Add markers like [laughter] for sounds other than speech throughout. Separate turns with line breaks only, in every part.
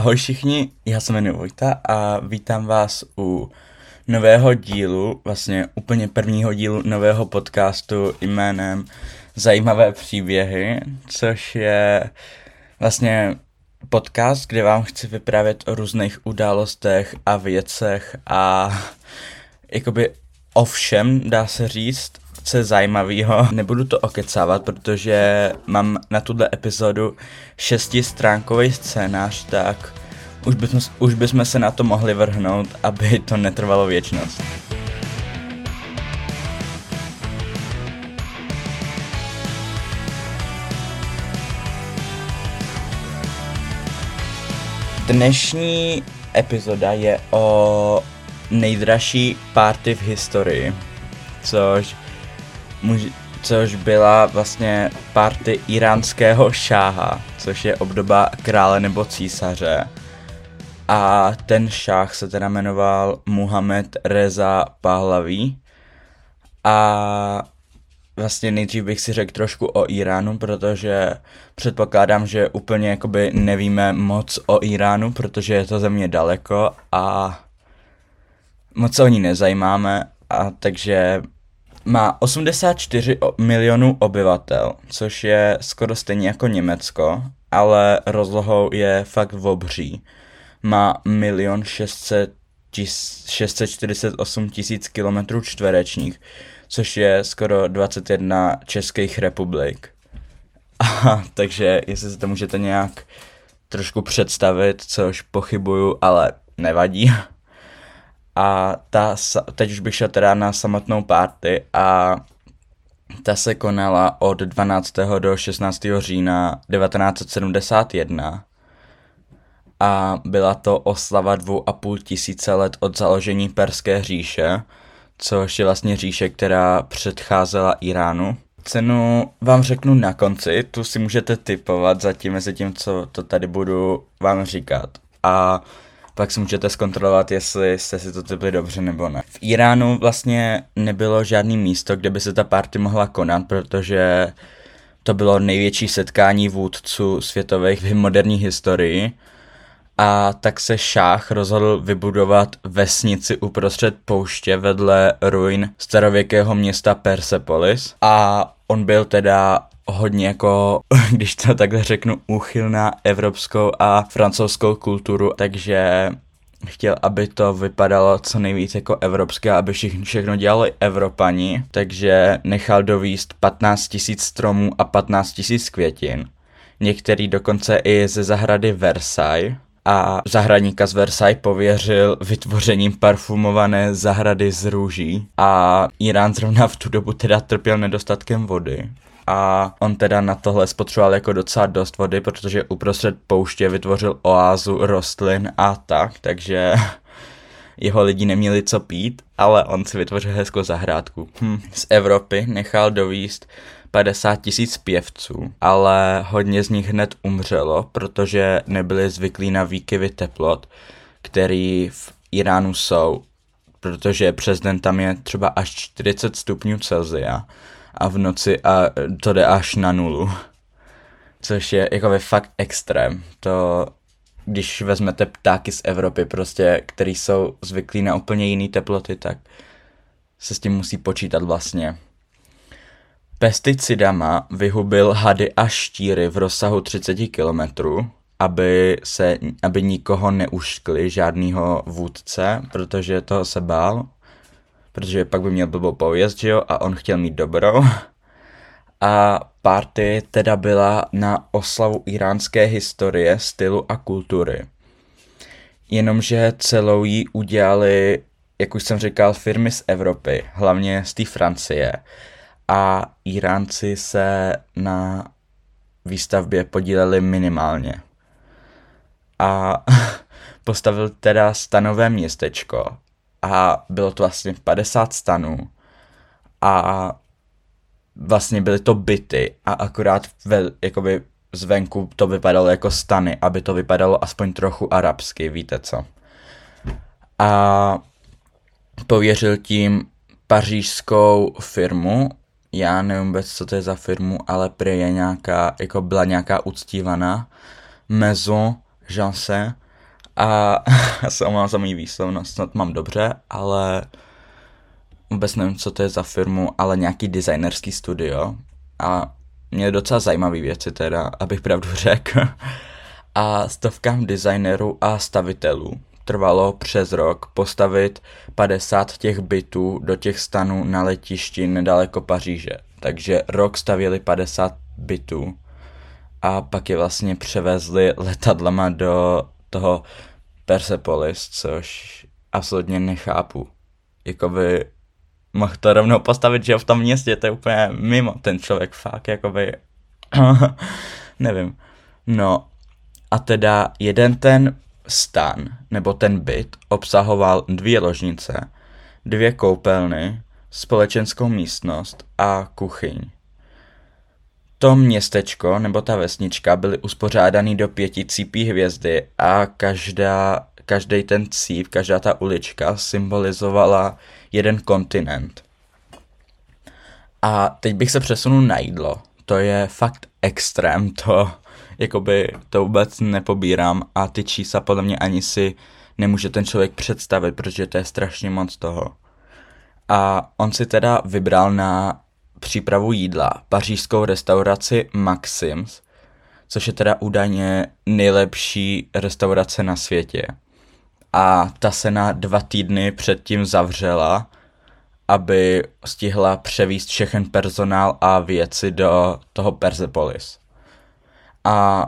Ahoj všichni, já se jmenuji Vojta a vítám vás u nového dílu, vlastně úplně prvního dílu nového podcastu jménem Zajímavé příběhy, což je vlastně podcast, kde vám chci vyprávět o různých událostech a věcech a jakoby o všem, dá se říct, je zajímavého. [laughs] Nebudu to okecávat, protože mám na tuhle epizodu šestistránkový scénář, tak už bychom, už bychom se na to mohli vrhnout, aby to netrvalo věčnost. Dnešní epizoda je o nejdražší party v historii, což, muž, což byla vlastně party iránského šáha, což je obdoba krále nebo císaře. A ten šách se teda jmenoval Muhammed Reza Pahlaví. A vlastně nejdřív bych si řekl trošku o Iránu, protože předpokládám, že úplně jakoby nevíme moc o Iránu, protože je to země daleko a moc se o ní nezajímáme, a takže má 84 milionů obyvatel, což je skoro stejně jako Německo, ale rozlohou je fakt obří. Má milion 600 648 tisíc kilometrů čtverečních, což je skoro 21 českých republik. [laughs] A, takže jestli si to můžete nějak trošku představit, což pochybuju, ale nevadí. [laughs] A ta, teď už bych šel teda na samotnou party a ta se konala od 12. do 16. října 1971 a byla to oslava dvou a půl tisíce let od založení Perské říše, což je vlastně říše, která předcházela Iránu. Cenu vám řeknu na konci, tu si můžete typovat zatím mezi tím, co to tady budu vám říkat. A pak si můžete zkontrolovat, jestli jste si to typli dobře nebo ne. V Iránu vlastně nebylo žádný místo, kde by se ta party mohla konat, protože to bylo největší setkání vůdců světových v moderní historii a tak se šách rozhodl vybudovat vesnici uprostřed pouště vedle ruin starověkého města Persepolis a on byl teda hodně jako, [laughs] když to takhle řeknu, úchyl na evropskou a francouzskou kulturu, takže chtěl, aby to vypadalo co nejvíc jako evropské, aby všichni všechno dělali Evropani, takže nechal dovíst 15 000 stromů a 15 000 květin. Některý dokonce i ze zahrady Versailles. A zahradníka z Versailles pověřil vytvořením parfumované zahrady z růží. A Irán zrovna v tu dobu teda trpěl nedostatkem vody a on teda na tohle spotřeboval jako docela dost vody, protože uprostřed pouště vytvořil oázu rostlin a tak, takže [laughs] jeho lidi neměli co pít, ale on si vytvořil hezkou zahrádku. Hm. Z Evropy nechal dovíst 50 tisíc pěvců, ale hodně z nich hned umřelo, protože nebyli zvyklí na výkyvy teplot, který v Iránu jsou, protože přes den tam je třeba až 40 stupňů Celsia a v noci a to jde až na nulu. Což je jako fakt extrém. To, když vezmete ptáky z Evropy prostě, který jsou zvyklí na úplně jiné teploty, tak se s tím musí počítat vlastně. Pesticidama vyhubil hady a štíry v rozsahu 30 km, aby, se, aby nikoho neuškli, žádného vůdce, protože toho se bál, protože pak by měl blbou pověst, že jo, a on chtěl mít dobro. [laughs] A party teda byla na oslavu iránské historie, stylu a kultury. Jenomže celou jí udělali, jak už jsem říkal, firmy z Evropy, hlavně z té Francie a Iránci se na výstavbě podíleli minimálně. A [laughs] postavil teda stanové městečko a bylo to vlastně 50 stanů. A vlastně byly to byty a akorát ve, jakoby zvenku to vypadalo jako stany, aby to vypadalo aspoň trochu arabsky, víte co. A pověřil tím pařížskou firmu, já nevím vůbec, co to je za firmu, ale prý je nějaká, jako byla nějaká uctívaná Maison Janse A [laughs] já se omlouvám za můj výslovnost, snad mám dobře, ale vůbec nevím, co to je za firmu, ale nějaký designerský studio. A měli docela zajímavé věci teda, abych pravdu [laughs] řekl. A stovkám designerů a stavitelů trvalo přes rok postavit 50 těch bytů do těch stanů na letišti nedaleko Paříže. Takže rok stavěli 50 bytů a pak je vlastně převezli letadlama do toho Persepolis, což absolutně nechápu. Jakoby mohl to rovnou postavit, že v tom městě to je úplně mimo ten člověk, fakt, jakoby, [laughs] nevím. No a teda jeden ten stan, nebo ten byt, obsahoval dvě ložnice, dvě koupelny, společenskou místnost a kuchyň. To městečko nebo ta vesnička byly uspořádaný do pěti cípí hvězdy a každá, každý ten cíp, každá ta ulička symbolizovala jeden kontinent. A teď bych se přesunul na jídlo. To je fakt extrém, to jakoby to vůbec nepobírám a ty čísla podle mě ani si nemůže ten člověk představit, protože to je strašně moc toho. A on si teda vybral na přípravu jídla pařížskou restauraci Maxims, což je teda údajně nejlepší restaurace na světě. A ta se na dva týdny předtím zavřela, aby stihla převíst všechen personál a věci do toho Persepolis. A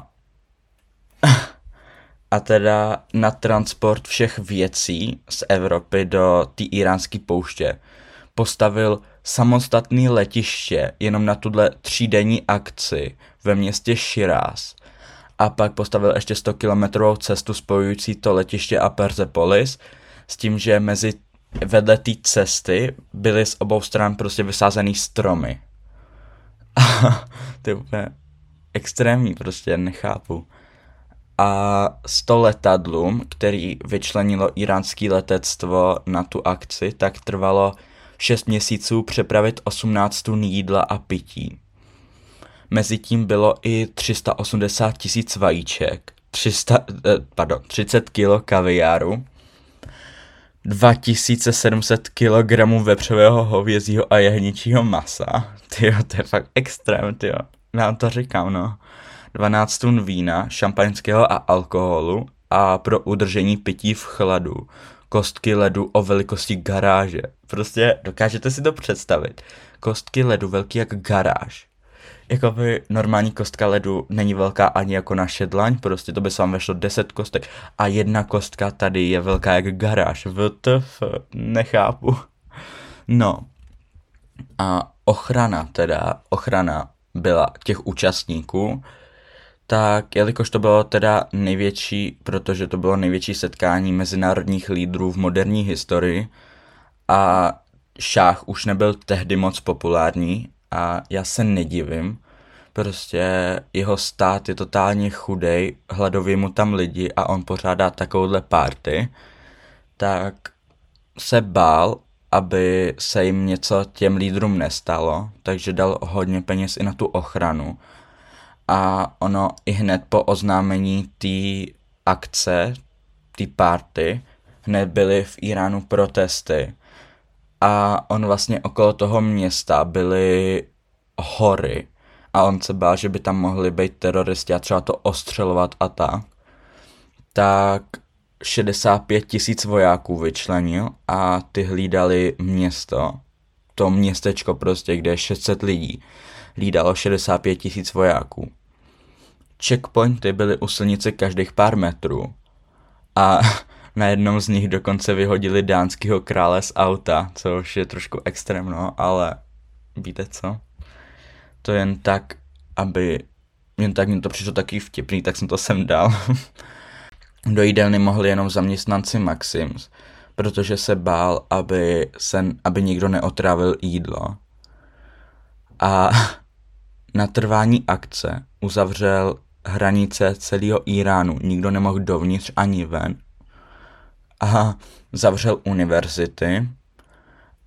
[laughs] a teda na transport všech věcí z Evropy do té iránské pouště postavil samostatný letiště jenom na tuhle třídenní akci ve městě Shiraz a pak postavil ještě 100 kilometrovou cestu spojující to letiště a Persepolis s tím, že mezi vedle té cesty byly z obou stran prostě vysázený stromy. [laughs] to je úplně extrémní, prostě nechápu. A s to letadlům, který vyčlenilo iránský letectvo na tu akci, tak trvalo 6 měsíců přepravit 18 tun jídla a pití. Mezitím bylo i 380 tisíc vajíček, 300, eh, pardon, 30 kilo kaviáru, 2700 kg vepřového hovězího a jehničího masa. [laughs] Tyjo, to je fakt extrém, tyjo. Já to říkám, no. 12 tun vína, šampaňského a alkoholu a pro udržení pití v chladu kostky ledu o velikosti garáže. Prostě dokážete si to představit. Kostky ledu velký jak garáž. Jakoby normální kostka ledu není velká ani jako naše dlaň, prostě to by se vám vešlo 10 kostek a jedna kostka tady je velká jak garáž. VTF, nechápu. No. A ochrana teda, ochrana byla těch účastníků, tak jelikož to bylo teda největší, protože to bylo největší setkání mezinárodních lídrů v moderní historii a šách už nebyl tehdy moc populární a já se nedivím, prostě jeho stát je totálně chudej, hladově mu tam lidi a on pořádá takovouhle party, tak se bál, aby se jim něco těm lídrům nestalo, takže dal hodně peněz i na tu ochranu a ono i hned po oznámení té akce, té party, hned byly v Iránu protesty a on vlastně okolo toho města byly hory a on se bál, že by tam mohli být teroristi a třeba to ostřelovat a tak. Tak 65 tisíc vojáků vyčlenil a ty hlídali město. To městečko prostě, kde je 600 lidí hlídalo 65 tisíc vojáků. Checkpointy byly u silnice každých pár metrů. A [laughs] na jednom z nich dokonce vyhodili dánského krále z auta, což je trošku extrémno, ale víte co? To jen tak, aby jen tak mi to přišlo taky vtipný, tak jsem to sem dal. [laughs] Do jídelny mohli jenom zaměstnanci Maxims, protože se bál, aby, se, aby nikdo neotrávil jídlo. A na trvání akce uzavřel hranice celého Iránu. Nikdo nemohl dovnitř ani ven. A zavřel univerzity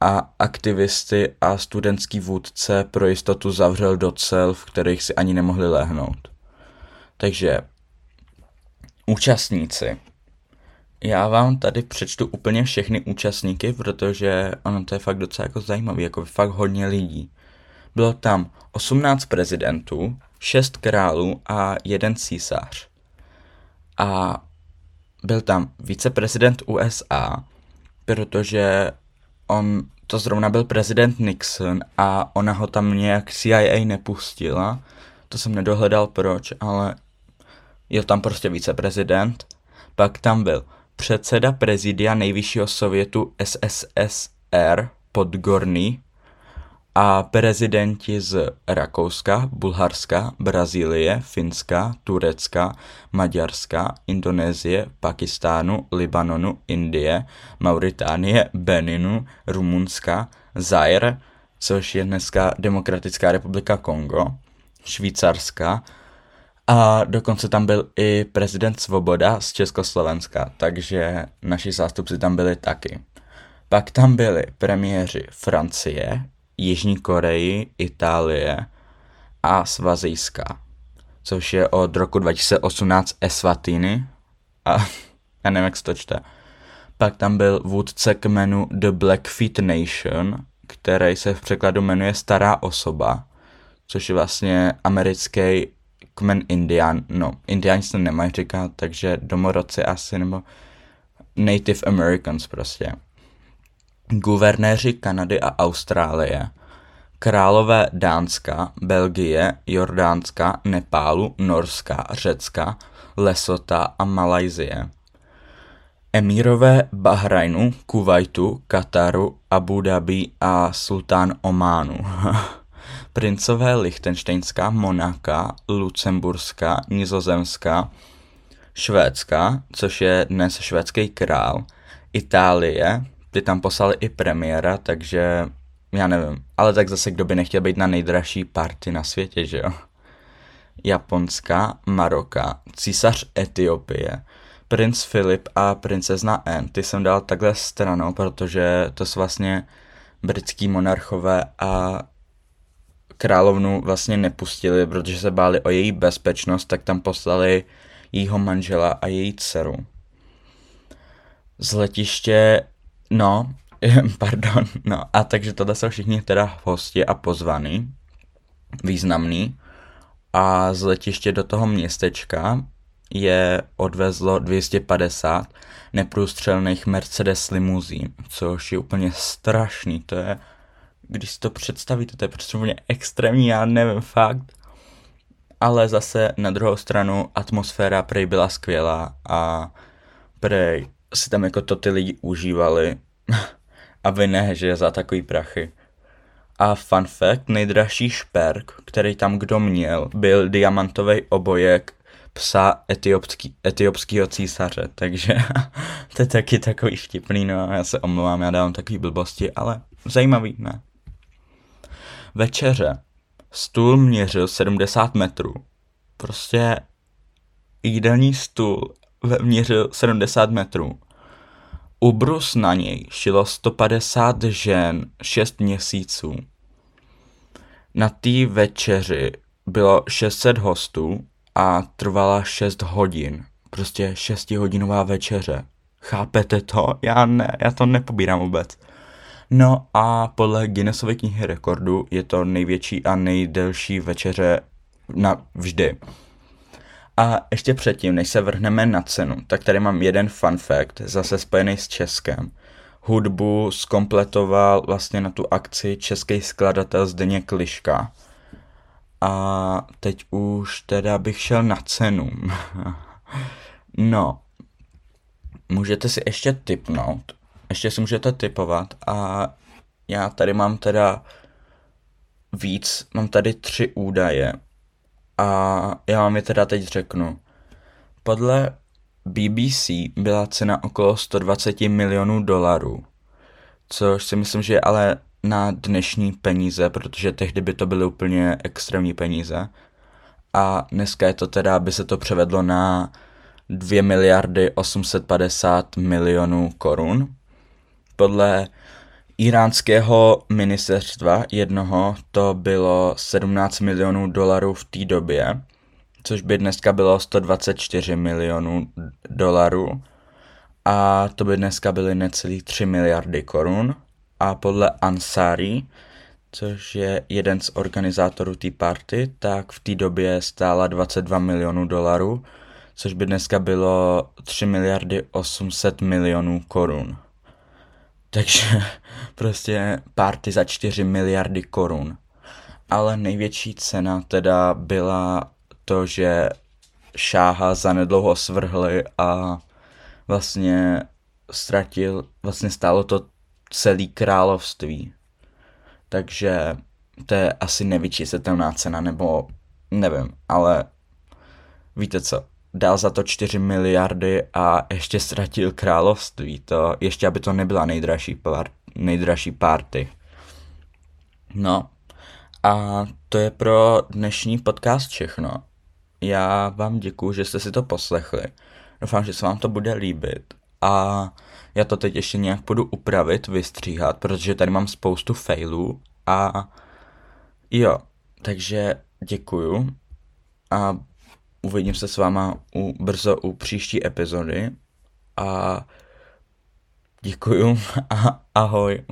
a aktivisty a studentský vůdce pro jistotu zavřel do cel, v kterých si ani nemohli lehnout. Takže účastníci Já vám tady přečtu úplně všechny účastníky, protože ono to je fakt docela jako zajímavé, jako fakt hodně lidí. Bylo tam 18 prezidentů, 6 králů a jeden císař. A byl tam viceprezident USA, protože on to zrovna byl prezident Nixon a ona ho tam nějak CIA nepustila. To jsem nedohledal proč, ale je tam prostě viceprezident. Pak tam byl předseda prezidia nejvyššího sovětu SSSR Podgorný a prezidenti z Rakouska, Bulharska, Brazílie, Finska, Turecka, Maďarska, Indonésie, Pakistánu, Libanonu, Indie, Mauritánie, Beninu, Rumunska, Zaire, což je dneska Demokratická republika Kongo, Švýcarska, a dokonce tam byl i prezident Svoboda z Československa, takže naši zástupci tam byli taky. Pak tam byli premiéři Francie, Jižní Koreji, Itálie a Svazijska, což je od roku 2018 Eswatini a [laughs] já nevím, jak se to čte. Pak tam byl vůdce kmenu The Blackfeet Nation, který se v překladu jmenuje Stará osoba, což je vlastně americký kmen Indian, no, Indiáni se nemají říkat, takže domorodci asi, nebo Native Americans prostě. Guvernéři Kanady a Austrálie, králové Dánska, Belgie, Jordánska, Nepálu, Norska, Řecka, Lesota a Malajzie. Emírové Bahrajnu, Kuwaitu, Kataru, Abu Dhabi a sultán Ománu. [laughs] princové Lichtenštejnská, Monaka, Lucemburská, Nizozemská, Švédska, což je dnes švédský král, Itálie, ty tam poslali i premiéra, takže já nevím, ale tak zase kdo by nechtěl být na nejdražší party na světě, že jo? Japonska, Maroka, císař Etiopie, princ Filip a princezna Anne, ty jsem dal takhle stranou, protože to jsou vlastně britský monarchové a královnu vlastně nepustili, protože se báli o její bezpečnost, tak tam poslali jejího manžela a její dceru. Z letiště, no, [laughs] pardon, no a takže tohle jsou všichni teda hosti a pozvaný, významný. A z letiště do toho městečka je odvezlo 250 neprůstřelných Mercedes limuzín, což je úplně strašný, to je když si to představíte, to je prostě úplně extrémní, já nevím fakt. Ale zase na druhou stranu atmosféra prej byla skvělá a prej si tam jako to ty lidi užívali [laughs] a vy ne, že za takový prachy. A fun fact, nejdražší šperk, který tam kdo měl, byl diamantový obojek psa etiopský, etiopského císaře, takže [laughs] to je taky takový vtipný, no já se omlouvám, já dávám takový blbosti, ale zajímavý, ne? Večeře. Stůl měřil 70 metrů. Prostě jídelní stůl měřil 70 metrů. Ubrus na něj šilo 150 žen 6 měsíců. Na té večeři bylo 600 hostů a trvala 6 hodin. Prostě 6 hodinová večeře. Chápete to? Já ne, já to nepobírám vůbec. No a podle Guinnessovy knihy rekordu je to největší a nejdelší večeře na vždy. A ještě předtím, než se vrhneme na cenu, tak tady mám jeden fun fact, zase spojený s Českem. Hudbu skompletoval vlastně na tu akci český skladatel Zdeněk Liška. A teď už teda bych šel na cenu. [laughs] no, můžete si ještě typnout, ještě si můžete typovat a já tady mám teda víc, mám tady tři údaje a já vám je teda teď řeknu. Podle BBC byla cena okolo 120 milionů dolarů, což si myslím, že je ale na dnešní peníze, protože tehdy by to byly úplně extrémní peníze. A dneska je to teda, aby se to převedlo na 2 miliardy 850 milionů korun, podle iránského ministerstva jednoho to bylo 17 milionů dolarů v té době, což by dneska bylo 124 milionů dolarů. a to by dneska byly necelý 3 miliardy korun a podle Ansari, což je jeden z organizátorů té party, tak v té době stála 22 milionů dolarů, což by dneska bylo 3 miliardy 800 milionů korun. Takže [laughs] prostě party za 4 miliardy korun. Ale největší cena teda byla to, že šáha zanedlouho svrhli a vlastně ztratil, vlastně stálo to celý království. Takže to je asi nevyčíslitelná cena, nebo nevím, ale víte co, dal za to 4 miliardy a ještě ztratil království, to ještě aby to nebyla nejdražší, par, nejdražší party. No, a to je pro dnešní podcast všechno. Já vám děkuju, že jste si to poslechli. Doufám, že se vám to bude líbit. A já to teď ještě nějak budu upravit, vystříhat, protože tady mám spoustu failů. A jo, takže děkuju. A uvidím se s váma u, brzo u příští epizody. A děkuju [laughs] a ahoj.